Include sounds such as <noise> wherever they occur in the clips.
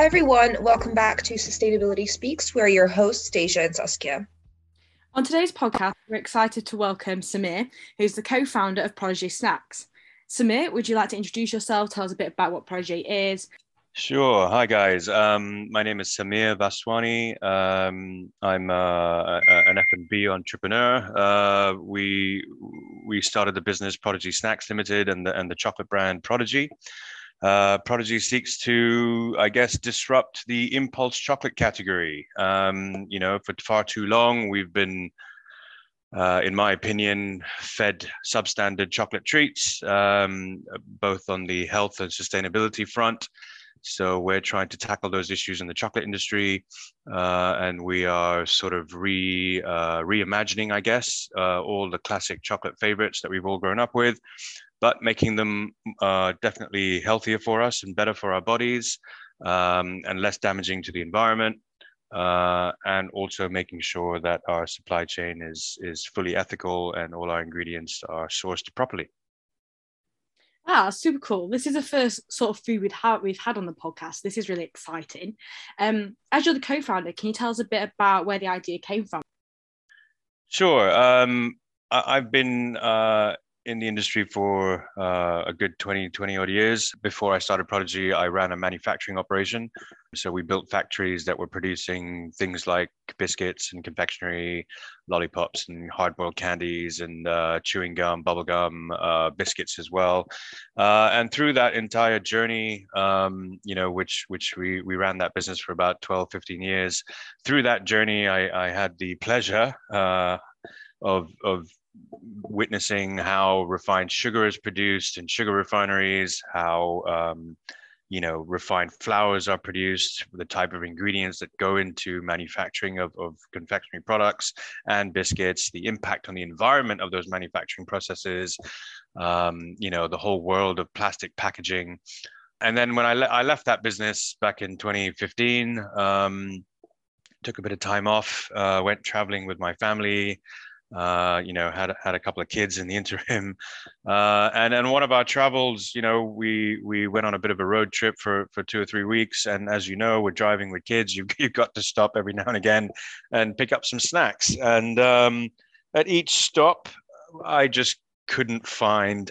Hi, everyone. Welcome back to Sustainability Speaks. We're your hosts, Deja and Saskia. On today's podcast, we're excited to welcome Samir, who's the co founder of Prodigy Snacks. Samir, would you like to introduce yourself? Tell us a bit about what Prodigy is. Sure. Hi, guys. Um, my name is Samir Vaswani. Um, I'm uh, an F&B entrepreneur. Uh, we we started the business Prodigy Snacks Limited and the, and the chocolate brand Prodigy. Uh, Prodigy seeks to, I guess, disrupt the impulse chocolate category. Um, you know, for far too long, we've been, uh, in my opinion, fed substandard chocolate treats, um, both on the health and sustainability front. So we're trying to tackle those issues in the chocolate industry, uh, and we are sort of re uh, reimagining, I guess, uh, all the classic chocolate favorites that we've all grown up with, but making them uh, definitely healthier for us and better for our bodies um, and less damaging to the environment. Uh, and also making sure that our supply chain is is fully ethical and all our ingredients are sourced properly. Ah, super cool. This is the first sort of food we've had, we've had on the podcast. This is really exciting. Um, as you're the co-founder, can you tell us a bit about where the idea came from? Sure. Um, I, have been uh, in the industry for uh, a good 20, 20 odd years. Before I started Prodigy, I ran a manufacturing operation. So we built factories that were producing things like biscuits and confectionery, lollipops and hard boiled candies and uh, chewing gum, bubble gum, uh, biscuits as well. Uh, and through that entire journey, um, you know, which, which we, we ran that business for about 12, 15 years. Through that journey, I, I had the pleasure uh, of, of witnessing how refined sugar is produced in sugar refineries, how um, you know refined flours are produced, the type of ingredients that go into manufacturing of, of confectionery products and biscuits, the impact on the environment of those manufacturing processes, um, you know, the whole world of plastic packaging. And then when I, le- I left that business back in 2015, um, took a bit of time off, uh, went traveling with my family, uh, you know, had had a couple of kids in the <laughs> interim, uh, and and one of our travels, you know, we we went on a bit of a road trip for for two or three weeks, and as you know, we're driving with kids. You've <laughs> you've got to stop every now and again and pick up some snacks, and um, at each stop, I just couldn't find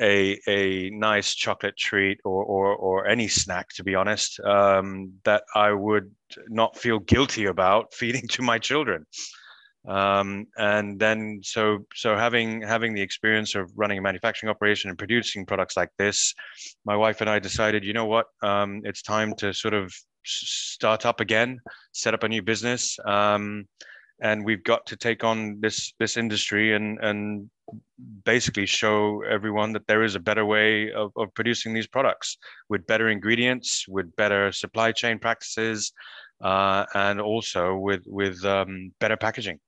a a nice chocolate treat or or, or any snack to be honest um, that I would not feel guilty about <laughs> feeding to my children um, and then so so having having the experience of running a manufacturing operation and producing products like this my wife and i decided you know what? Um, it's time to sort of start up again set up a new business. Um, and we've got to take on this this industry and and basically show everyone that there is a better way of, of producing these products with better ingredients with better supply chain practices uh, and also with with um, better packaging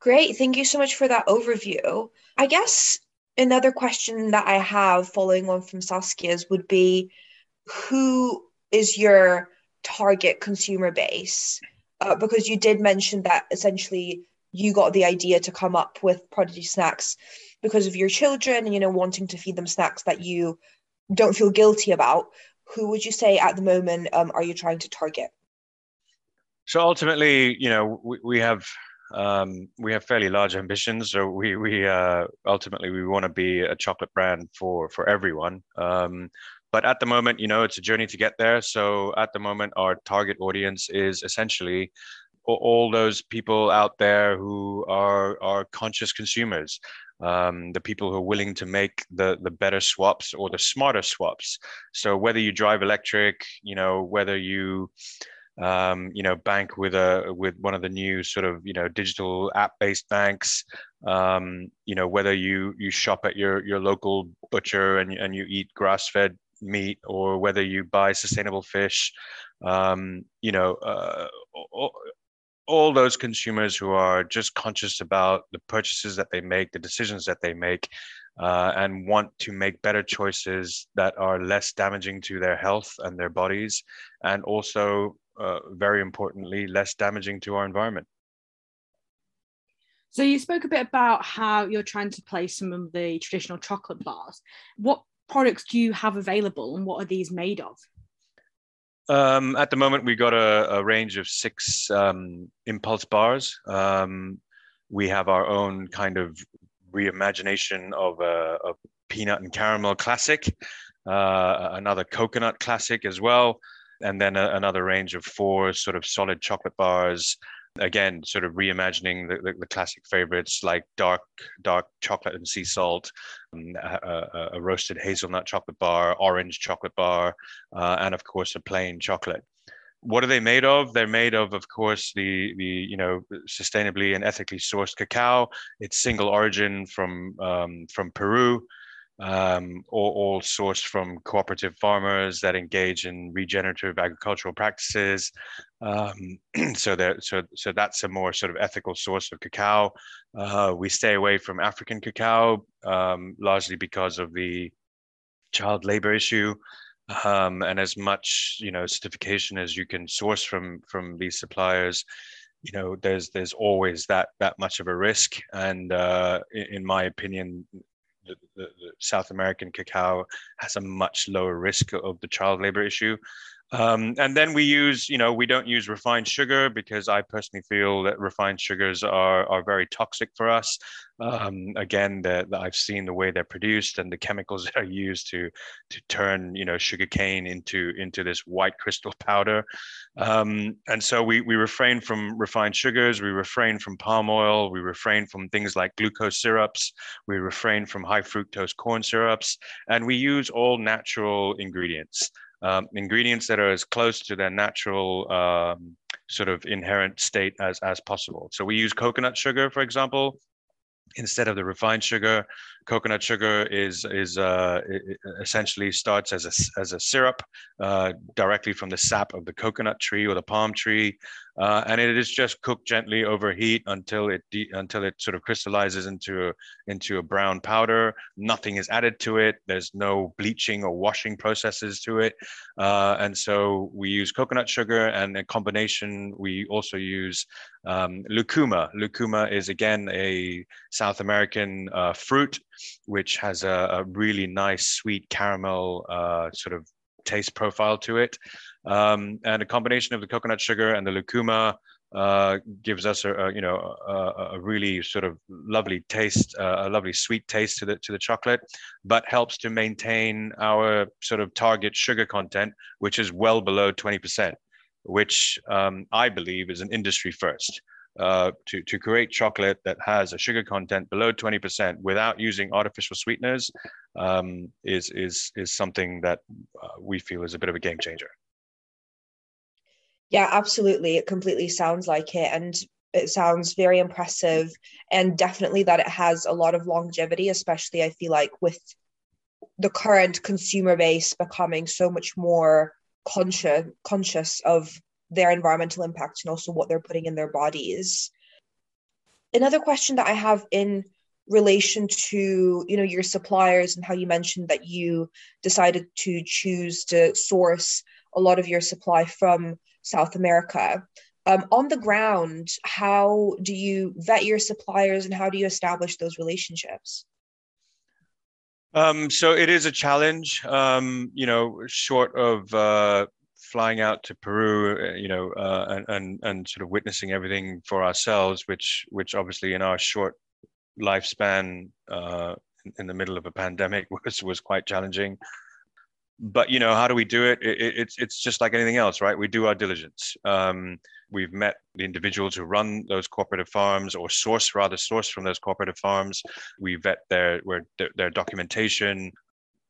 Great. Thank you so much for that overview. I guess another question that I have following on from Saskia's would be who is your target consumer base? Uh, because you did mention that essentially you got the idea to come up with Prodigy Snacks because of your children and, you know, wanting to feed them snacks that you don't feel guilty about. Who would you say at the moment um, are you trying to target? So ultimately, you know, we, we have um, we have fairly large ambitions. So we we uh, ultimately we want to be a chocolate brand for for everyone. Um, but at the moment, you know, it's a journey to get there. So at the moment, our target audience is essentially all those people out there who are are conscious consumers. Um, the people who are willing to make the the better swaps or the smarter swaps. So whether you drive electric, you know, whether you um, you know, bank with a with one of the new sort of you know digital app-based banks. Um, you know, whether you you shop at your your local butcher and and you eat grass-fed meat, or whether you buy sustainable fish. Um, you know, uh, all, all those consumers who are just conscious about the purchases that they make, the decisions that they make, uh, and want to make better choices that are less damaging to their health and their bodies, and also uh, very importantly, less damaging to our environment. So you spoke a bit about how you're trying to place some of the traditional chocolate bars. What products do you have available and what are these made of? Um, at the moment, we've got a, a range of six um, impulse bars. Um, we have our own kind of reimagination of a, a peanut and caramel classic, uh, another coconut classic as well, and then a, another range of four sort of solid chocolate bars. Again sort of reimagining the, the, the, classic favorites like dark dark chocolate and sea salt um, a, a, roasted hazelnut chocolate bar orange chocolate bar uh, and of course a plain chocolate. What are they made of? They're made of of course the the you know sustainably and ethically sourced cacao. It's single origin from um, from peru um, all, all, sourced from cooperative farmers that engage in regenerative agricultural practices. Um, <clears throat> so that so so that's a more sort of ethical source of cacao. Uh, we stay away from African cacao um, largely because of the child labor issue. Um, and as much you know certification as you can source from from these suppliers you know there's there's always that that much of a risk and uh, in, in my opinion the, the, the, South American cacao has a much lower risk of the child labor issue. Um, and then we use, you know, we don't use refined sugar because I personally feel that refined sugars are, are very toxic for us. Um, again, the, I've seen the way they're produced and the chemicals <laughs> that are used to to turn, you know, sugar cane into into this white crystal <laughs> powder. Um, and so we we refrain from refined sugars, we refrain from palm oil, we refrain from things like glucose syrups, we refrain from high fructose corn syrups, and we use all natural ingredients um, ingredients that are as close to their natural um, sort of inherent state as, as possible. So we use coconut sugar, for example, instead of the refined sugar. Coconut sugar is is uh, essentially starts as a as a syrup uh, directly from the sap of the coconut tree or the palm tree, uh, and it is just cooked gently over heat until it de- until it sort of crystallizes into a, into a brown powder. Nothing is added to it. There's no bleaching or washing processes to it, uh, and so we use coconut sugar, and in combination we also use um, lucuma. Lucuma is again a South American uh, fruit, which has a, a, really nice sweet caramel uh, sort of taste profile to it. Um, and a combination of the coconut sugar and the lucuma uh, gives us a, a you know a, a, really sort of lovely taste, uh, a lovely sweet taste to the to the chocolate, but helps to maintain our sort of target sugar content, which is well below 20%, which um, I believe is an industry first. Uh, to, to create chocolate that has a sugar content below 20% without using artificial sweeteners um, is, is, is something that uh, we feel is a bit of a game changer. Yeah, absolutely. It completely sounds like it. And it sounds very impressive. And definitely that it has a lot of longevity, especially I feel like with the current consumer base becoming so much more conscious conscious of their environmental impact and also what they're putting in their bodies. Another question that I have in relation to you know your suppliers and how you mentioned that you decided to choose to source a lot of your supply from South America. Um, on the ground, how do you vet your suppliers and how do you establish those relationships? Um, so it is a challenge, um, you know, short of uh, flying out to Peru, uh, you know, uh, and, and and sort of witnessing everything for ourselves, which which obviously in our short lifespan uh, in the middle of a pandemic <laughs> was was quite challenging. But you know, how do we do it? it, it it's it's just like anything else, right? We do our diligence. Um, we've met the individuals who run those cooperative farms or source rather source from those cooperative farms. We vet their their, their documentation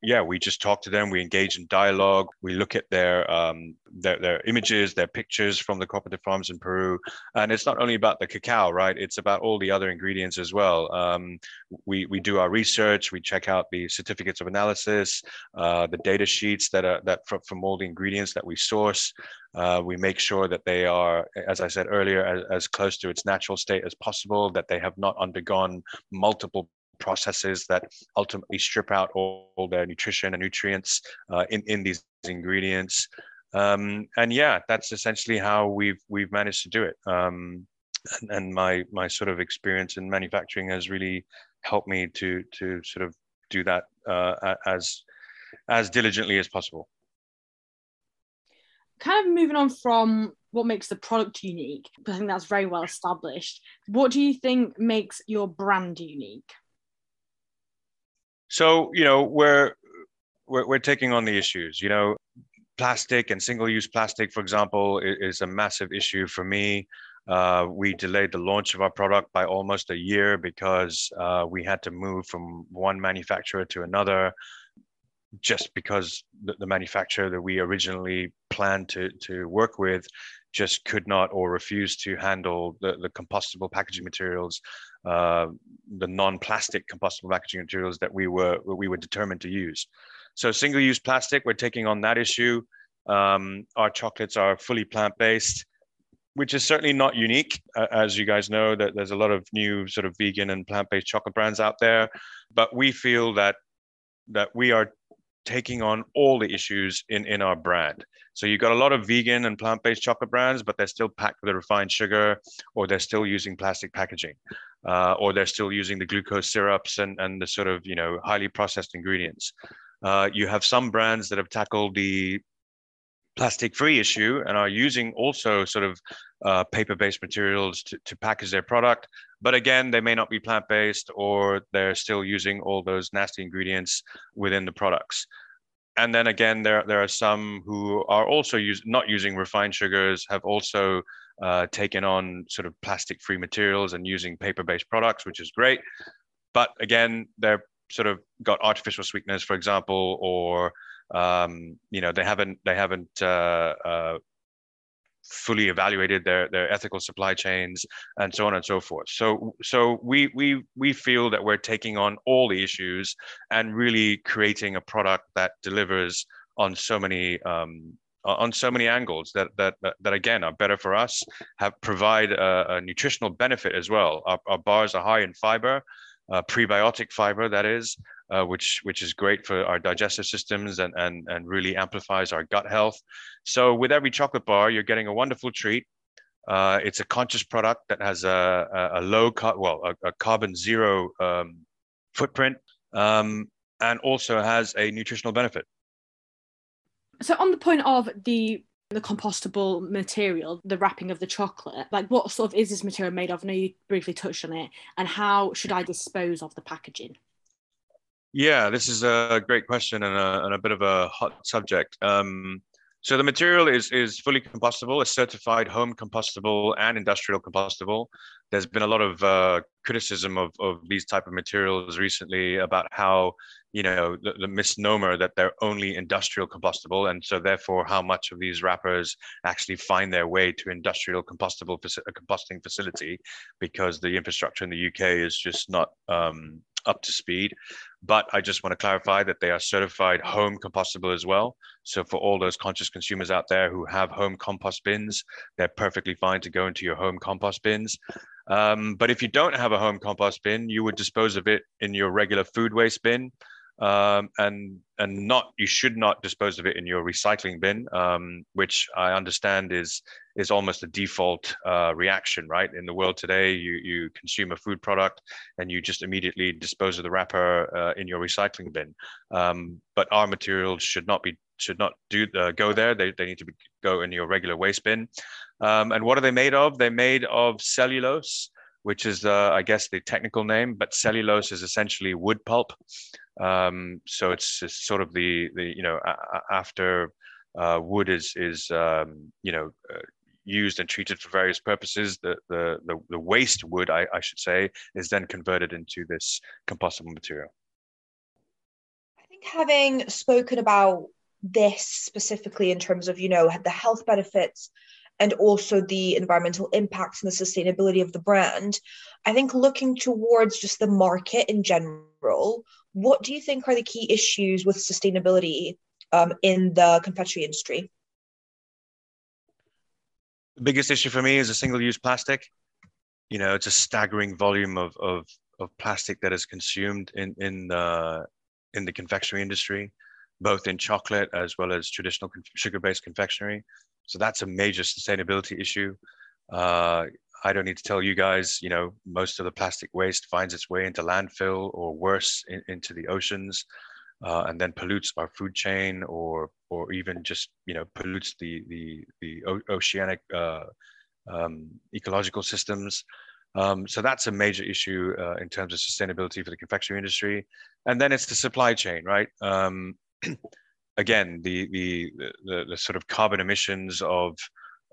yeah, we just talk to them. We engage in dialogue. We look at their um, their, their images, their pictures from the cooperative farms in Peru, and it's not only about the cacao, right? It's about all the other ingredients as well. Um, we we do our research. We check out the certificates of analysis, uh, the data sheets that are that from, from all the ingredients that we source. Uh, we make sure that they are, as I said earlier, as, as close to its natural state as possible. That they have not undergone multiple processes that ultimately strip out all, all their nutrition and nutrients uh, in, in these ingredients. Um, and yeah, that's essentially how we've we've managed to do it. Um, and, and, my my sort of experience in manufacturing has really helped me to to sort of do that uh, as as diligently as possible. Kind of moving on from what makes the product unique, I think that's very well established. What do you think makes your brand unique? So, you know, we're, we're, we're taking on the issues. You know, plastic and single-use plastic, for example, is, is a massive issue for me. Uh, we delayed the launch of our product by almost a year because uh, we had to move from one manufacturer to another just because the, the, manufacturer that we originally planned to, to work with just could not or refused to handle the, the compostable packaging materials, uh, the non-plastic compostable packaging materials that we were we were determined to use. So single-use plastic, we're taking on that issue. Um, our chocolates are fully plant-based, which is certainly not unique. Uh, as you guys know, that there's a lot of new sort of vegan and plant-based chocolate brands out there, but we feel that that we are taking on all the issues in, in our brand. So you've got a lot of vegan and plant-based chocolate brands, but they're still packed with a refined sugar, or they're still using plastic packaging, uh, or they're still using the glucose syrups and, and the sort of you know highly processed ingredients. Uh, you have some brands that have tackled the plastic-free issue and are using also sort of uh, paper-based materials to, to package their product. But again, they may not be plant-based or they're still using all those nasty ingredients within the products. And then again, there, there are some who are also use, not using refined sugars, have also uh, taken on sort of plastic-free materials and using paper-based products, which is great. But again, they're sort of got artificial sweeteners, for example, or um, you know they haven't they haven't uh, uh, fully evaluated their their ethical supply chains and so on and so forth. So so we we we feel that we're taking on all the issues and really creating a product that delivers on so many um, on so many angles that, that that that again are better for us have provide a, a nutritional benefit as well. Our, our, bars are high in fiber uh, prebiotic fiber that is uh, which which is great for our digestive systems and, and and really amplifies our gut health. So with every chocolate bar, you're getting a wonderful treat. Uh, it's a conscious product that has a, a, low car- well a, a, carbon zero um, footprint um, and also has a nutritional benefit. So on the point of the the compostable material, the wrapping of the chocolate, like what sort of is this material made of? I know you briefly touched on it, and how should I dispose of the packaging? Yeah, this is a great question and a, and a bit of a hot subject. Um, so the material is is fully compostable, it's certified home compostable and industrial compostable. There's been a lot of uh, criticism of, of these type of materials recently about how you know the, the, misnomer that they're only industrial compostable and so therefore how much of these wrappers actually find their way to industrial compostable composting facility because the infrastructure in the uk is just not um, up to speed. But I just want to clarify that they are certified home compostable as well. So for all those conscious consumers out there who have home compost bins, they're perfectly fine to go into your home compost bins. Um, but if you don't have a home compost bin, you would dispose of it in your regular food waste bin um, and and not you should not dispose of it in your recycling bin, um, which I understand is is almost a default uh, reaction, right? In the world today, you you consume a food product and you just immediately dispose of the wrapper uh, in your recycling bin. Um, but our materials should not be should not do uh, go there. They, they need to be, go in your regular waste bin. Um, and what are they made of? They're made of cellulose, which is uh, I guess the technical name, but cellulose is essentially wood pulp. Um, so it's, it's, sort of the the you know after uh, wood is is um, you know uh, used and treated for various purposes, the the the, the waste wood I, I should say is then converted into this compostable material. I think having spoken about this specifically in terms of you know the health benefits and also the environmental impacts and the sustainability of the brand i think looking towards just the market in general what do you think are the key issues with sustainability um, in the confectionery industry? The biggest issue for me is a single-use plastic. You know, it's a staggering volume of of, of plastic that is consumed in in the in the confectionery industry, both in chocolate as well as traditional sugar-based confectionery. So that's a major sustainability issue. Uh, I don't need to tell you guys, you know, most of the plastic waste finds its way into landfill or worse in, into the oceans. uh, and then pollutes our food chain or or even just you know pollutes the the the oceanic uh, um, ecological systems. Um, so that's a major issue uh, in terms of sustainability for the confectionery industry. And then it's the supply chain, right? Um, again, the, the, the the sort of carbon emissions of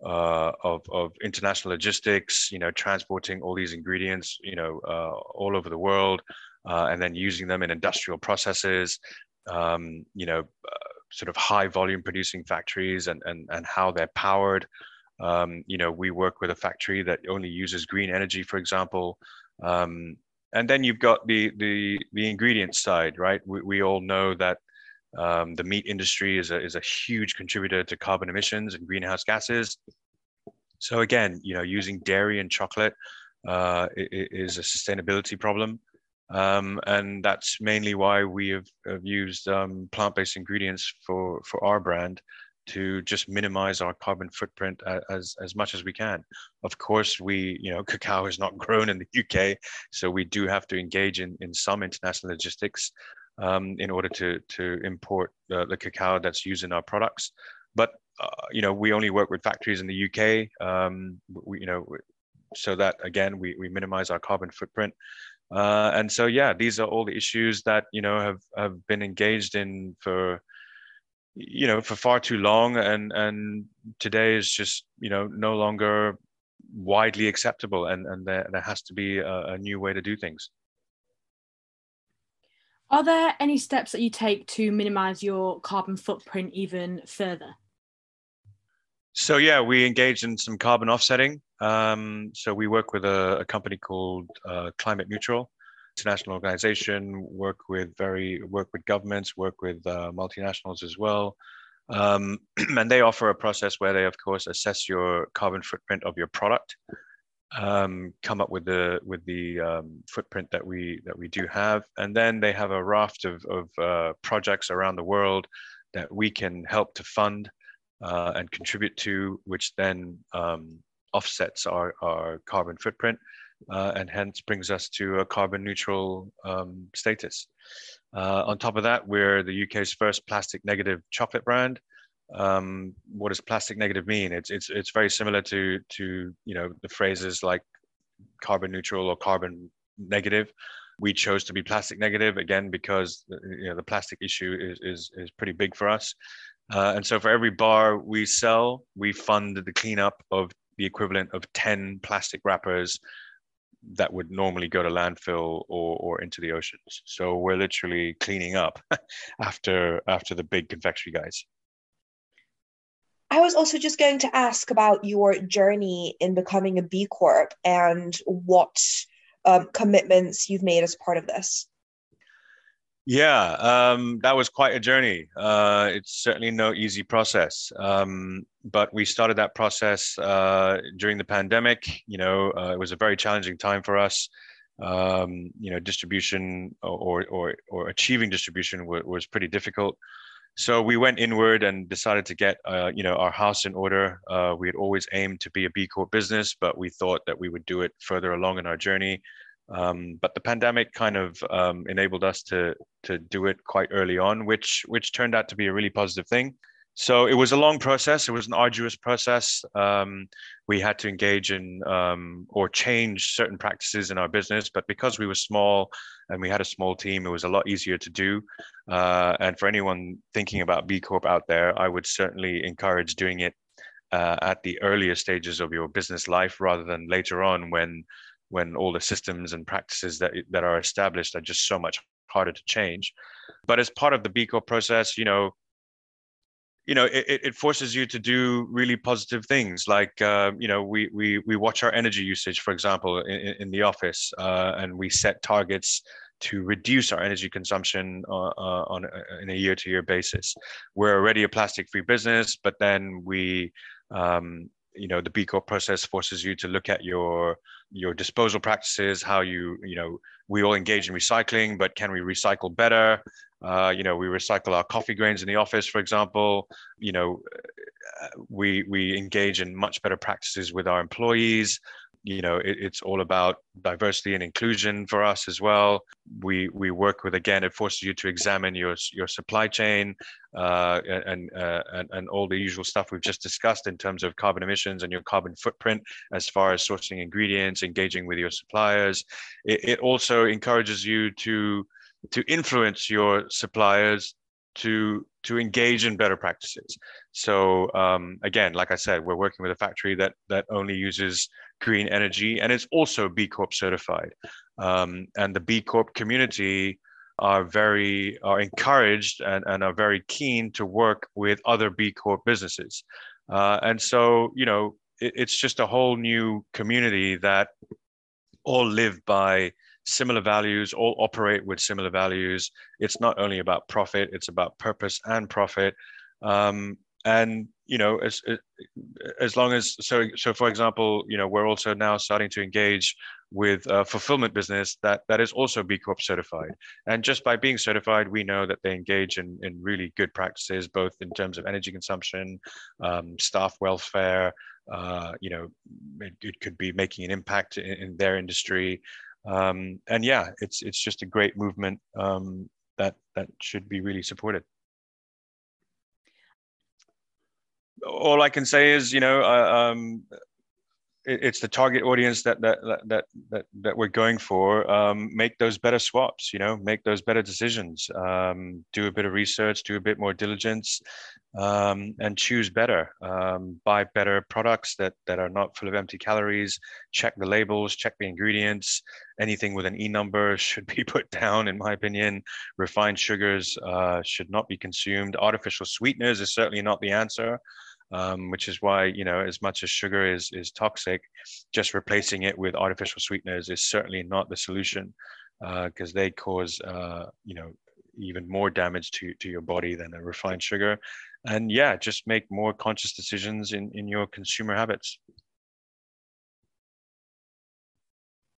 uh, of of international logistics, you know, transporting all these ingredients, you know, uh, all over the world, uh, and then using them in industrial processes, um, you know, uh, sort of high volume producing factories, and and and how they're powered. Um, you know, we work with a factory that only uses green energy, for example. Um, and then you've got the the the ingredient side, right? We, we all know that um, the meat industry is a, is a huge contributor to carbon emissions and greenhouse gases. So again, you know, using dairy and chocolate uh, is a sustainability problem. Um, and that's mainly why we have, have used um, plant-based ingredients for, for our brand to just minimize our carbon footprint as, as much as we can. Of course, we, you know, <laughs> cacao is not grown in the UK, so we do have to engage in, in some international logistics um, in order to to import the, the cacao that's used in our products. But uh, you know, we only work with factories in the UK. Um, we, you know, so that again, we we minimize our carbon footprint. Uh, and so, yeah, these are all the issues that you know have have been engaged in for you know for far too long, and and today is just you know no longer widely acceptable, and and there, there has to be a, a new way to do things. Are there any steps that you take to minimize your carbon footprint even further? So yeah, we engage in some carbon offsetting. Um, so we work with a, a company called uh, Climate Neutral, international organization. Work with very work with governments, work with uh, multinationals as well, um, <clears throat> and they offer a process where they, of course, assess your carbon footprint of your product um, come up with the with the um, footprint that we that we do have, and then they have a raft of of uh, projects around the world that we can help to fund uh, and contribute to, which then um, offsets our our carbon footprint, uh, and hence brings us to a carbon neutral um, status. Uh, on top of that, we're the UK's first plastic negative chocolate brand um, what does plastic negative mean? It's it's it's very similar to to you know the phrases like carbon neutral or carbon negative. We chose to be plastic negative again because you know the plastic issue is is is pretty big for us. Uh, and so for every bar we sell, we fund the cleanup of the equivalent of 10 plastic wrappers that would normally go to landfill or, or into the oceans. So we're literally cleaning up <laughs> after after the big confectionery guys. I was also just going to ask about your journey in becoming a B Corp and what um, commitments you've made as part of this. Yeah, um, that was quite a journey. Uh, it's certainly no easy process, um, but we started that process uh, during the pandemic. You know, uh, it was a very challenging time for us. Um, you know, distribution or or or achieving distribution w- was pretty difficult. So we went inward and decided to get, uh, you know, our house in order. Uh, we had always aimed to be a B Corp business, but we thought that we would do it further along in our journey. Um, but the pandemic kind of um, enabled us to to do it quite early on, which which turned out to be a really positive thing so it was a long process. It was an arduous process. Um, we had to engage in um, or change certain practices in our business, but because we were small and we had a small team, it was a lot easier to do. Uh, and for anyone thinking about B Corp out there, I would certainly encourage doing it uh, at the earlier stages of your business life rather than later on when when all the systems and practices that that are established are just so much harder to change. But as part of the B Corp process, you know, you know it, it forces you to do really positive things like uh, you know we, we we watch our energy usage for example in, in the office uh, and we set targets to reduce our energy consumption uh, uh on a, in a year to year basis. We're already a plastic free business but then we um, you know the B Corp process forces you to look at your your disposal practices how you you know we all engage in recycling but can we recycle better uh, you know, we recycle our coffee grains in the office, for example. You know, we we engage in much better practices with our employees. You know, it, it's all about diversity and inclusion for us as well. We we work with again, it forces you to examine your your supply chain uh, and, uh, and and all the usual stuff we've just discussed in terms of carbon emissions and your carbon footprint as far as sourcing ingredients, engaging with your suppliers. It, it also encourages you to to influence your suppliers to to engage in better practices. So um, again, like I said, we're working with a factory that that only uses green energy and it's also B Corp certified. Um, and the B Corp community are very are encouraged and, and are very keen to work with other B Corp businesses. Uh, and so, you know, it, it's just a whole new community that all live by similar values, all operate with similar values. It's not only about profit, it's about purpose and profit. Um, and you know, as as long as so so for example, you know, we're also now starting to engage with a fulfillment business that that is also B Corp certified. And just by being certified, we know that they engage in in really good practices, both in terms of energy consumption, um, staff welfare. Uh, you know, it, it, could be making an impact in, in their industry um, and yeah, it's it's just a great movement um, that that should be really supported. All I can say is, you know, uh, um, it's the target audience that that that that that we're going for. Um, make those better swaps, you know, make those better decisions. Um, do a bit of research, do a bit more diligence, um, and choose better. Um, buy better products that that are not full of empty calories. Check the labels, check the ingredients. Anything with an E number <laughs> should be put down, in my opinion. Refined sugars uh, should not be consumed. Artificial sweeteners is certainly not the answer um, which is why you know as much as sugar is is toxic, just replacing it with artificial sweeteners is certainly not the solution because uh, they cause uh, you know even more damage to to your body than a refined sugar. And yeah, just make more conscious decisions in in your consumer habits.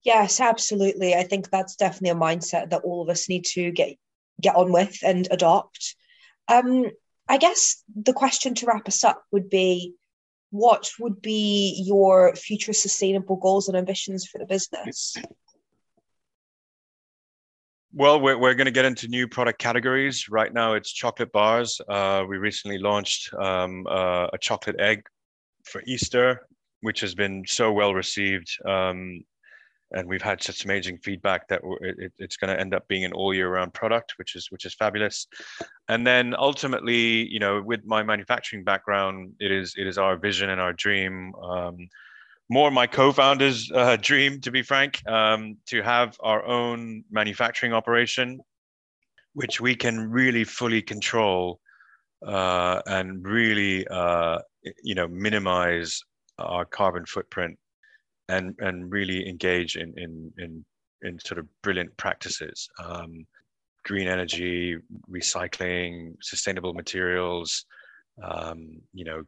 Yes, absolutely. I think that's definitely a mindset that all of us need to get get on with and adopt. Um, I guess the question to wrap us up would be what would be your future sustainable goals and ambitions for the business? Well, we're, we're going to get into new product categories. Right now, it's chocolate bars. Uh, we recently launched um, uh, a chocolate egg for Easter, which has been so well received. Um, and we've had such amazing feedback that it, it's going to end up being an all year round product which is which is fabulous. And then ultimately you know with my manufacturing background it is it is our vision and our dream um, more my co-founders uh, <laughs> dream to be frank um, to have our own manufacturing operation which we can really fully control uh, and really uh, you know minimize our carbon footprint and and really engage in in in, in sort of brilliant practices. Um, green energy recycling sustainable materials um, you know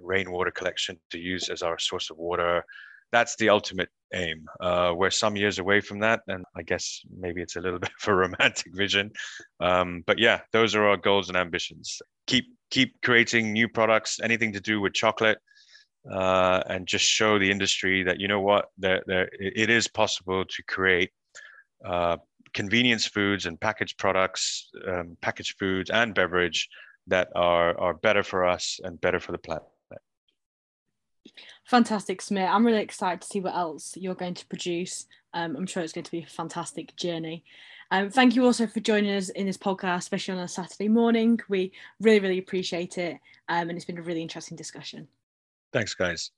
rainwater collection to use as our source of water. That's the ultimate aim. Uh, we're some years away from that and i guess maybe it's a little <laughs> bit of a romantic vision. Um, but yeah those are our goals and ambitions. Keep keep creating new products anything to do with chocolate uh, and just show the industry that you know what it is possible to create uh, convenience foods and packaged products, um, packaged foods and beverage that are are better for us and better for the planet. Fantastic, Samir. I'm really excited to see what else you're going to produce. Um, I'm sure it's going to be a fantastic journey. Um, thank you also for joining us in this podcast, especially on a Saturday morning. We really, really appreciate it. Um, and it's been a really interesting discussion. Thanks, guys.